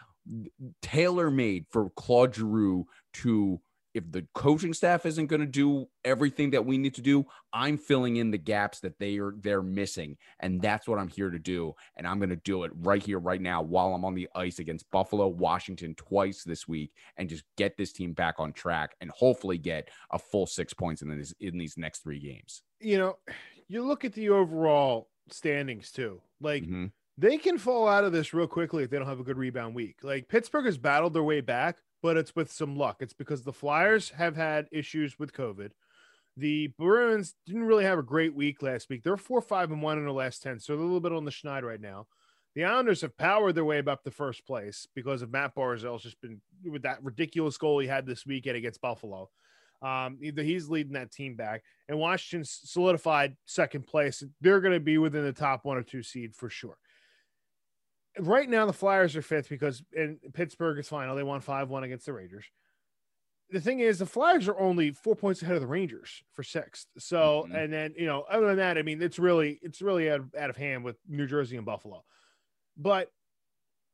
tailor made for Claude Giroux to. If the coaching staff isn't going to do everything that we need to do, I'm filling in the gaps that they are they're missing, and that's what I'm here to do. And I'm going to do it right here, right now, while I'm on the ice against Buffalo, Washington twice this week, and just get this team back on track, and hopefully get a full six points in this in these next three games. You know, you look at the overall standings too. Like Mhm. they can fall out of this real quickly if they don't have a good rebound week. Like Pittsburgh has battled their way back, but it's with some luck. It's because the Flyers have had issues with COVID. The Bruins didn't really have a great week last week. They're four, five, and one in the last 10. So they're a little bit on the schneid right now. The Islanders have powered their way up to first place because of Matt Barzal's just been with that ridiculous goal he had this weekend against Buffalo. Um, he's leading that team back, and Washington solidified second place. They're going to be within the top one or two seed for sure. Right now, the Flyers are fifth because in Pittsburgh is final. They won five one against the Rangers. The thing is, the Flyers are only four points ahead of the Rangers for sixth. So, Mhm. and then you know, other than that, I mean, it's really it's really out of, out of hand with New Jersey and Buffalo. But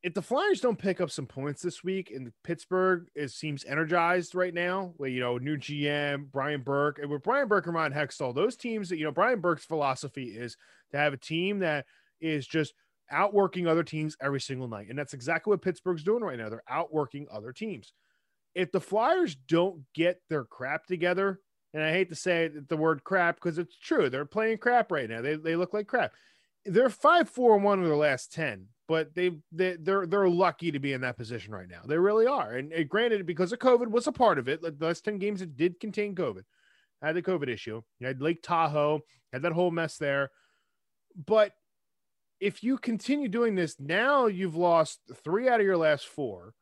if the Flyers don't pick up some points this week, and Pittsburgh is seems energized right now, where you know new GM Brian Burke and with Brian Burke and Ron Hextall, those teams that you know Brian Burke's philosophy is to have a team that is just outworking other teams every single night, and that's exactly what Pittsburgh's doing right now. They're outworking other teams. If the Flyers don't get their crap together, and I hate to say the word crap because it's true, they're playing crap right now. They they look like crap. They're five four and one in their last ten, but they they they're they're lucky to be in that position right now. They really are. And, and granted, because of COVID was a part of it. The last ten games, it did contain COVID. Had the COVID issue. You had Lake Tahoe, had that whole mess there. But if you continue doing this, now you've lost three out of your last four.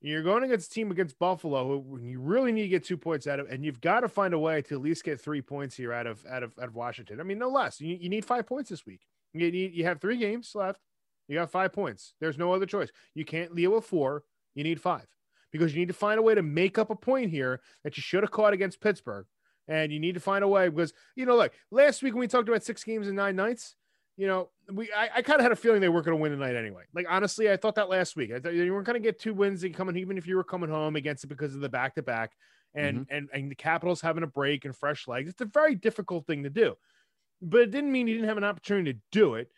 You're going against a team against Buffalo, who you really need to get two points out of, and you've got to find a way to at least get three points here out of out of out of Washington. I mean, no less. You, you need five points this week. You need you have three games left. You got five points. There's no other choice. You can't deal with four. You need five because you need to find a way to make up a point here that you should have caught against Pittsburgh. And you need to find a way because you know, like last week when we talked about six games in nine nights, you know, we I, I kind of had a feeling they weren't going to win tonight anyway. Like honestly, I thought that last week. I thought you weren't going to get two wins and coming, even if you were coming home against it because of the back to back and mm-hmm. and and the Capitals having a break and fresh legs. It's a very difficult thing to do, but it didn't mean you didn't have an opportunity to do it.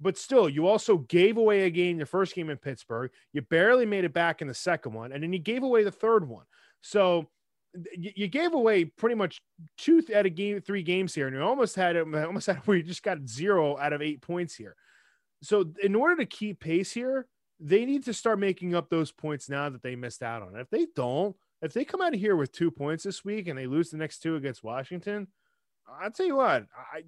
But still, you also gave away a game, the first game in Pittsburgh. You barely made it back in the second one, and then you gave away the third one. So you, gave away pretty much two out of game three games here, and you almost had it almost had where you just got zero out of eight points here. So in order to keep pace here, they need to start making up those points now that they missed out on. If they don't, if they come out of here with two points this week and they lose the next two against Washington, I'll tell you what, I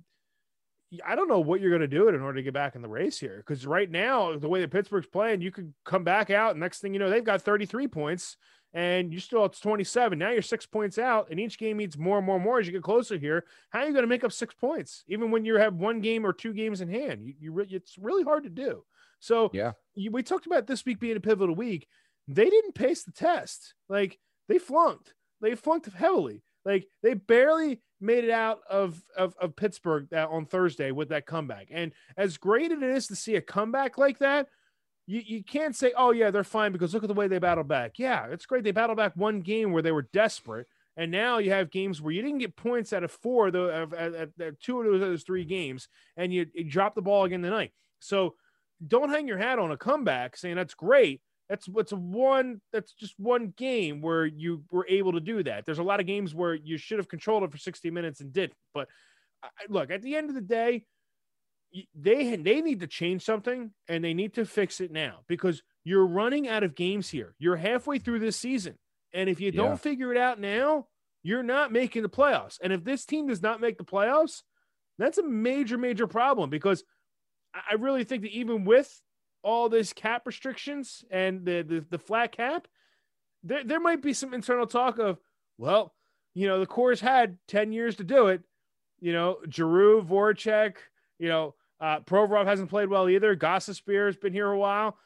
I don't know what you're going to do it in order to get back in the race here. Because right now, the way that Pittsburgh's playing, you could come back out. And next thing you know, they've got 33 points, and you still it's 27. Now you're six points out, and each game needs more and more and more as you get closer here. How are you going to make up six points, even when you have one game or two games in hand? You, you re- it's really hard to do. So Yeah. you, we talked about this week being a pivotal week. They didn't pace the test. Like they flunked. They flunked heavily. Like they barely made it out of of, of Pittsburgh that on Thursday with that comeback. And as great as it is to see a comeback like that, you, you can't say, oh yeah, they're fine because look at the way they battled back. Yeah, it's great. They battled back one game where they were desperate. And now you have games where you didn't get points out of four, though, of, of, of- two of those, three games, and you, you dropped the ball again tonight. So don't hang your hat on a comeback saying that's great. That's what's one. That's just one game where you were able to do that. There's a lot of games where you should have controlled it for 60 minutes and didn't. But I, look, at the end of the day, they they need to change something and they need to fix it now because you're running out of games here. You're halfway through this season, and if you Yeah. don't figure it out now, you're not making the playoffs. And if this team does not make the playoffs, that's a major major problem because I really think that even with all this cap restrictions and the the, the flat cap, there, there might be some internal talk of, well, you know, the core's had 10 years to do it. You know, Giroux, Voracek, you know, uh, Provorov hasn't played well either. Gostisbehere's been here a while.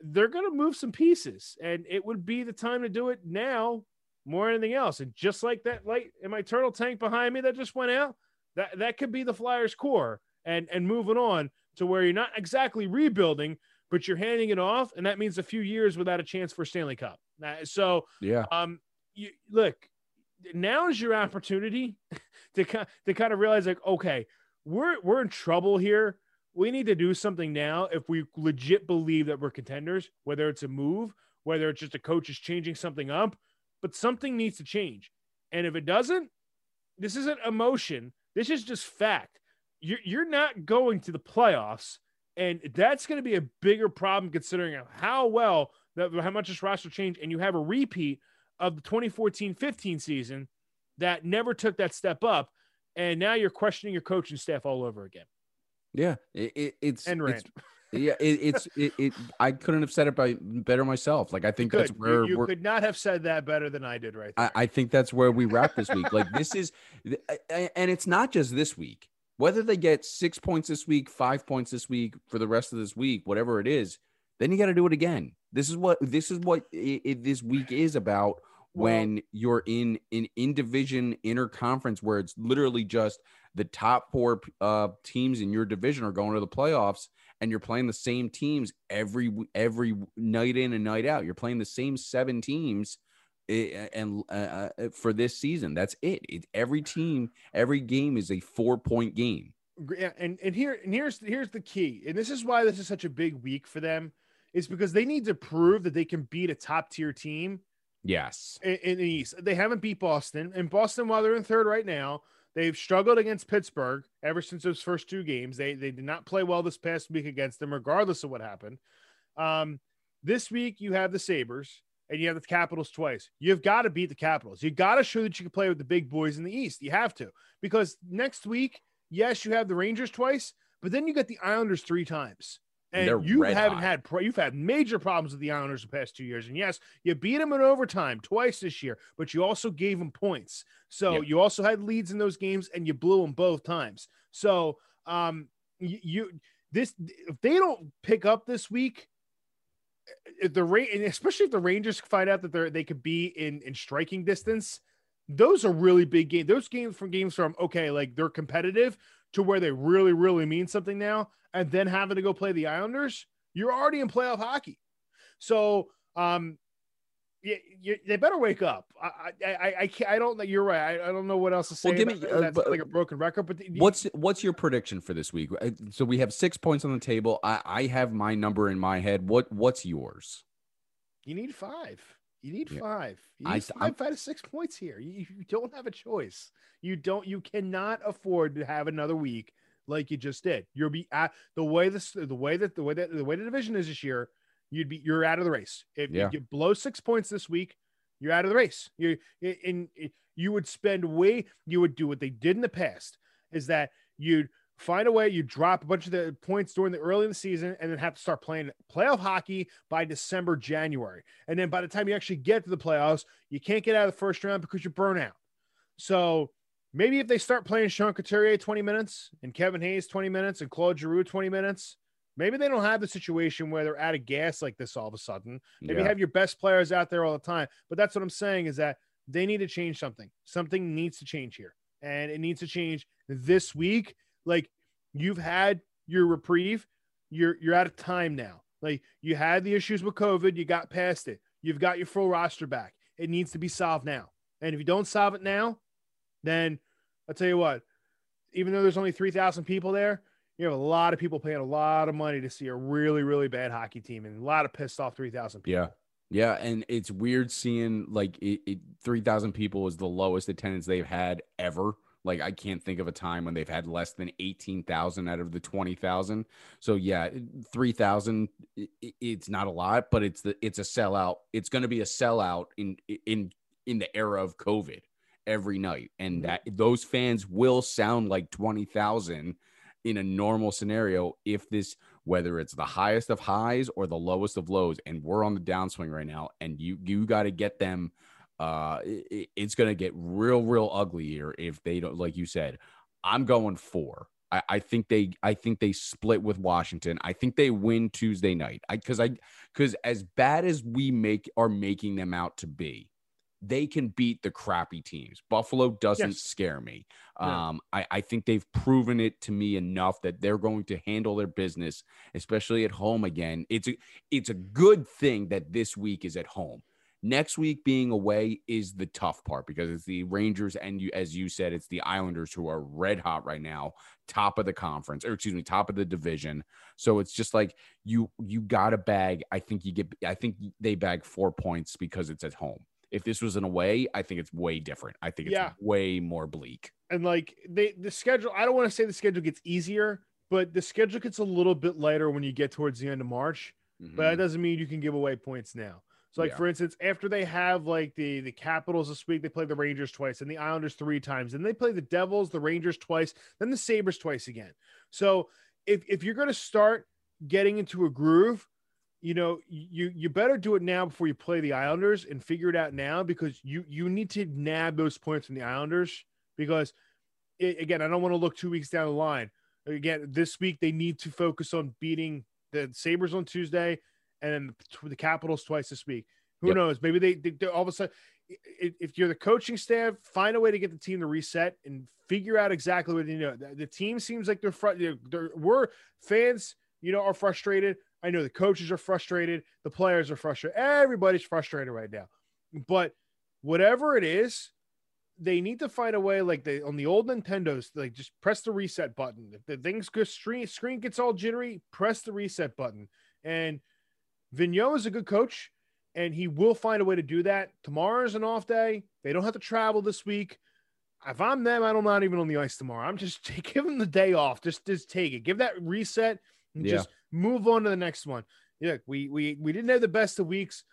They're going to move some pieces, and it would be the time to do it now more than anything else. And just like that light in my turtle tank behind me that just went out, that, that could be the Flyers core and, and moving on to where you're not exactly rebuilding, but you're handing it off. And that means a few years without a chance for Stanley Cup. Uh, So, Yeah. um, you look, now is your opportunity to to kind of realize like, okay, we're we're in trouble here. We need to do something now if we legit believe that we're contenders, whether it's a move, whether it's just a coach is changing something up, but something needs to change. And if it doesn't, this isn't emotion. This is just fact. You're, you're not going to the playoffs, and that's going to be a bigger problem considering how well that how much this roster changed, and you have a repeat of the 2014-15 season that never took that step up, and now you're questioning your coaching staff all over again. Yeah. It, it, it's And it's- yeah. It, it's it, it. I couldn't have said it by better myself. Like I think that's where you, you could not have said that better than I did right there. I, I think that's where we wrap this week. Like this is, and it's not just this week. Whether they get six points this week, five points this week, for the rest of this week, whatever it is, then you got to do it again. This is what this is what this week is about. When you're in in in division inner conference, where it's literally just the top four uh, teams in your division are going to the playoffs, and you're playing the same teams every every night in and night out. You're playing the same seven teams eh, and uh, uh, for this season. That's it. it. Every team, every game is a four point game. Yeah, and and here and here's here's the key, and this is why this is such a big week for them, is because they need to prove that they can beat a top tier team Yes. in, in the East. They haven't beat Boston, and Boston, while they're in third right now, they've struggled against Pittsburgh ever since those first two games. They they did not play well this past week against them, regardless of what happened. Um, this week you have the Sabres and you have the Capitals twice. You've got to beat the Capitals. You got to show that you can play with the big boys in the East. You have to because next week, yes, you have the Rangers twice, but then you get the Islanders three times. And you haven't hot. had pro- you've had major problems with the Islanders the past two years. And yes, you beat them in overtime twice this year, but you also gave them points. So Yep. you also had leads in those games, and you blew them both times. So um, you, you this if they don't pick up this week, if the rate and especially if the Rangers find out that they're they could be in in striking distance, those are really big games. Those games from games from okay, like they're competitive to where they really really mean something now, and then having to go play the Islanders, you're already in playoff hockey. So um, you, you, they better wake up. I I I, I can't. I don't know. You're right. I, I don't know what else to say. Well, give me, that. uh, That's but- like a broken record. But the- What's what's your prediction for this week? Uh, So we have six points on the table. I, I have my number in my head. What what's yours? You need five. You need Yeah. five. You I- need I'm- five out of six points here. You, you don't have a choice. You don't. You cannot afford to have another week like you just did. You'll be at the way this, the way that the way that the way the division is this year. You'd be you're out of the race if Yeah. you blow six points this week. You're out of the race. You in you would spend way you would do what they did in the past is that you'd find a way you drop a bunch of the points during the early in the season and then have to start playing playoff hockey by December, January. And then by the time you actually get to the playoffs, you can't get out of the first round because you're burnt out. So maybe if they start playing Sean Couturier 20 minutes and Kevin Hayes 20 minutes and Claude Giroux 20 minutes, maybe they don't have the situation where they're out of gas like this all of a sudden. Maybe Yeah. have your best players out there all the time. But that's what I'm saying is that they need to change something. Something needs to change here. And it needs to change this week. Like you've had your reprieve, you're you're out of time now. Like you had the issues with COVID, you got past it. You've got your full roster back. It needs to be solved now. And if you don't solve it now, then I'll tell you what, even though there's only 3,000 people there, you have a lot of people paying a lot of money to see a really, really bad hockey team and a lot of pissed off 3,000 people. Yeah. Yeah. And it's weird seeing like it, it 3,000 people is the lowest attendance they've had ever. Like I can't think of a time when they've had less than 18,000 out of the 20,000. So yeah, 3,000 i- i- it's not a lot, but it's the it's a sellout. It's going to be a sellout in in in the era of COVID every night. And mm-hmm. that those fans will sound like 20,000 in a normal scenario if this whether it's the highest of highs or the lowest of lows and we're on the downswing right now and you you got to get them uh it, it's going to get real real ugly here if they don't like you said i'm going four I, I think they i think they split with washington i think they win tuesday night i because i because as bad as we make are making them out to be they can beat the crappy teams. Buffalo doesn't Yes. scare me. No. Um, I, I think they've proven it to me enough that they're going to handle their business, especially at home again. It's a it's a good thing that this week is at home. Next week being away is the tough part because it's the Rangers and you, as you said, it's the Islanders who are red hot right now, top of the conference, or excuse me, top of the division. So it's just like you you got to bag. I think you get. I think they bag four points because it's at home. If this was an away, I think it's way different. I think it's Yeah. way more bleak. and like they the schedule i don't want to say the schedule gets easier but the schedule gets a little bit lighter when you get towards the end of march but that mm-hmm. doesn't mean you can give away points now so like Yeah. for instance after they have like the the capitals this week they play the rangers twice and the islanders three times and they play the devils the rangers twice then the sabres twice again so if, if you're going to start getting into a groove you know you you better do it now before you play the islanders and figure it out now because you you need to nab those points from the islanders because i- again, I don't want to look two weeks down the line. Again, this week they need to focus on beating the Sabres on Tuesday and then the, the Capitals twice this week. Who Yep. knows? Maybe they, they, all of a sudden, if you're the coaching staff, find a way to get the team to reset and figure out exactly what you know. The, the team seems like they're, fr- they're, they're we're fans, you know, are frustrated. I know the coaches are frustrated, the players are frustrated. Everybody's frustrated right now. But whatever it is, they need to find a way like they on the old Nintendos, like just press the reset button. If the things go screen screen gets all jittery, press the reset button. And Vigneault is a good coach, and he will find a way to do that. Tomorrow is an off day. They don't have to travel this week. If I'm them, I'm not even on the ice tomorrow. I'm just give them the day off. Just just take it. Give that reset and Yeah. just move on to the next one. Yeah, we we we didn't have the best of weeks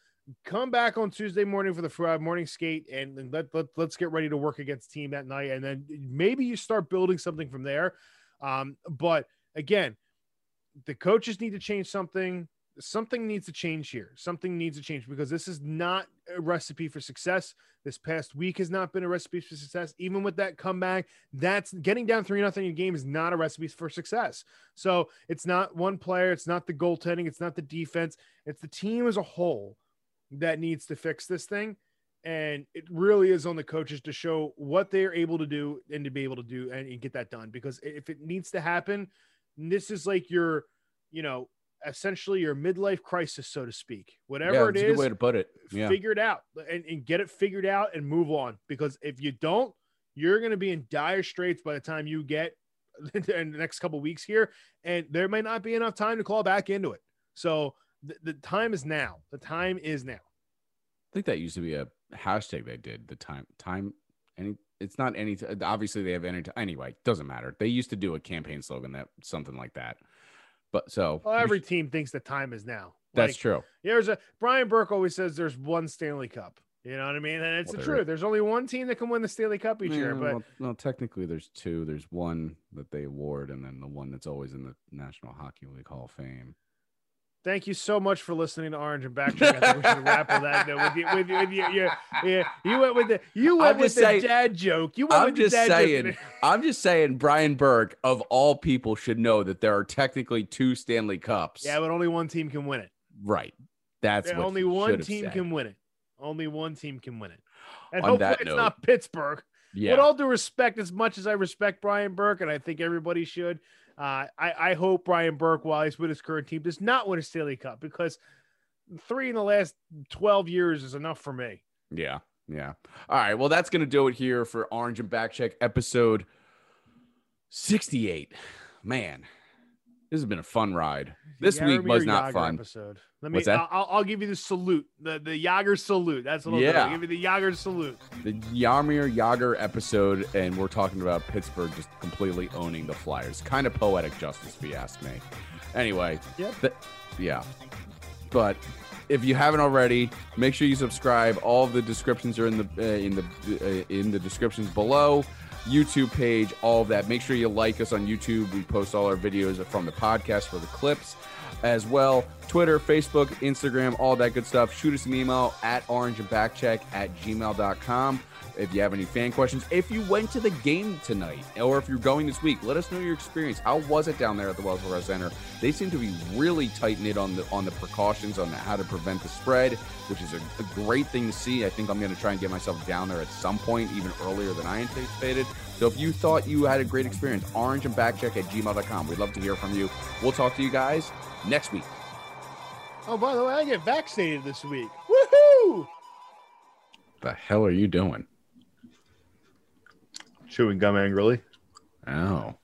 come back on Tuesday morning for the Friday morning skate and then let, let, let's get ready to work against team that night. And then maybe you start building something from there. Um, but again, the coaches need to change something. Something needs to change here. Something needs to change because this is not a recipe for success. This past week has not been a recipe for success. Even with that comeback, that's getting down three nothing in a game is not a recipe for success. So it's not one player, it's not the goaltending, it's not the defense, it's the team as a whole that needs to fix this thing. And it really is on the coaches to show what they're able to do and to be able to do and, and get that done. Because if it needs to happen, this is like your, you know, essentially your midlife crisis, so to speak. Whatever yeah, it that's a good is, way to put it. Yeah. figure it out and, and get it figured out and move on. Because if you don't, you're going to be in dire straits by the time you get in the next couple weeks here, and there may not be enough time to claw back into it. So the, the time is now. The time is now. I think that used to be a hashtag they did the time time any it's not any obviously they have any anyway doesn't matter they used to do a campaign slogan that something like that but so Well, every team thinks the time is now. that's Like, true There's a Brian Burke always says there's one Stanley Cup. You know what I mean? And it's Well, the there truth. There's only one team that can win the Stanley Cup each year, but well, no, technically there's two. There's one that they award, and then the one that's always in the National Hockey League Hall of Fame. Thank you so much for listening to Orange and Backcheck. I think we should wrap on that note with you. With you, with you, you, you went with the you went with just the dad joke. You went I'm with the dad joke saying. today. I'm just saying. Brian Burke, of all people, should know that there are technically two Stanley Cups. Yeah, but only one team can win it. right. That's Yeah, only one team said. can win it. Only one team can win it. And On hopefully it's note- not Pittsburgh. Yeah. With all due respect, as much as I respect Brian Burke, and I think everybody should, uh, I, I hope Brian Burke, while he's with his current team, does not win a Stanley Cup because three in the last 12 years is enough for me. Yeah. Yeah. All right. Well, that's going to do it here for Orange and Backcheck episode 68. Man, this has been a fun ride. This week was not Jagr fun. Episode. Let me. What's that? I'll, I'll give you the salute, the the Jagr salute. That's what I'll do. Yeah. I'll give you the Jagr salute. The Jaromir Jagr episode, and we're talking about Pittsburgh just completely owning the Flyers. Kind of poetic justice, if you ask me. Anyway, Yep. th- yeah. But if you haven't already, make sure you subscribe. All the descriptions are in the uh, in the uh, in the descriptions below. YouTube page, all of that. Make sure you like us on YouTube. We post all our videos from the podcast for the clips as well. Twitter, Facebook, Instagram, all that good stuff. Shoot us an email at orangeandbackcheck at gmail.com if you have any fan questions. If you went to the game tonight or if you're going this week, let us know your experience. How was it down there at the Wells Fargo Center? They seem to be really tight knit on the on the precautions on how to prevent the spread, which is a, a great thing to see. I think I'm going to try and get myself down there at some point, even earlier than I anticipated. So if you thought you had a great experience, orange and backcheck at gmail.com. We'd love to hear from you. We'll talk to you guys next week. Oh, by the way, I get vaccinated this week. Woohoo! The hell are you doing? Chewing gum angrily. Oh.